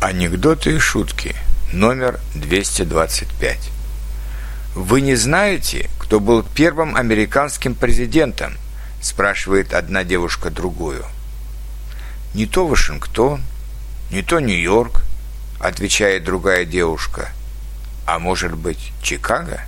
Анекдоты и шутки. Номер 225. Вы не знаете, кто был первым американским президентом? спрашивает одна девушка другую. Не то Вашингтон, не то Нью-Йорк, отвечает другая девушка. А может быть, Чикаго?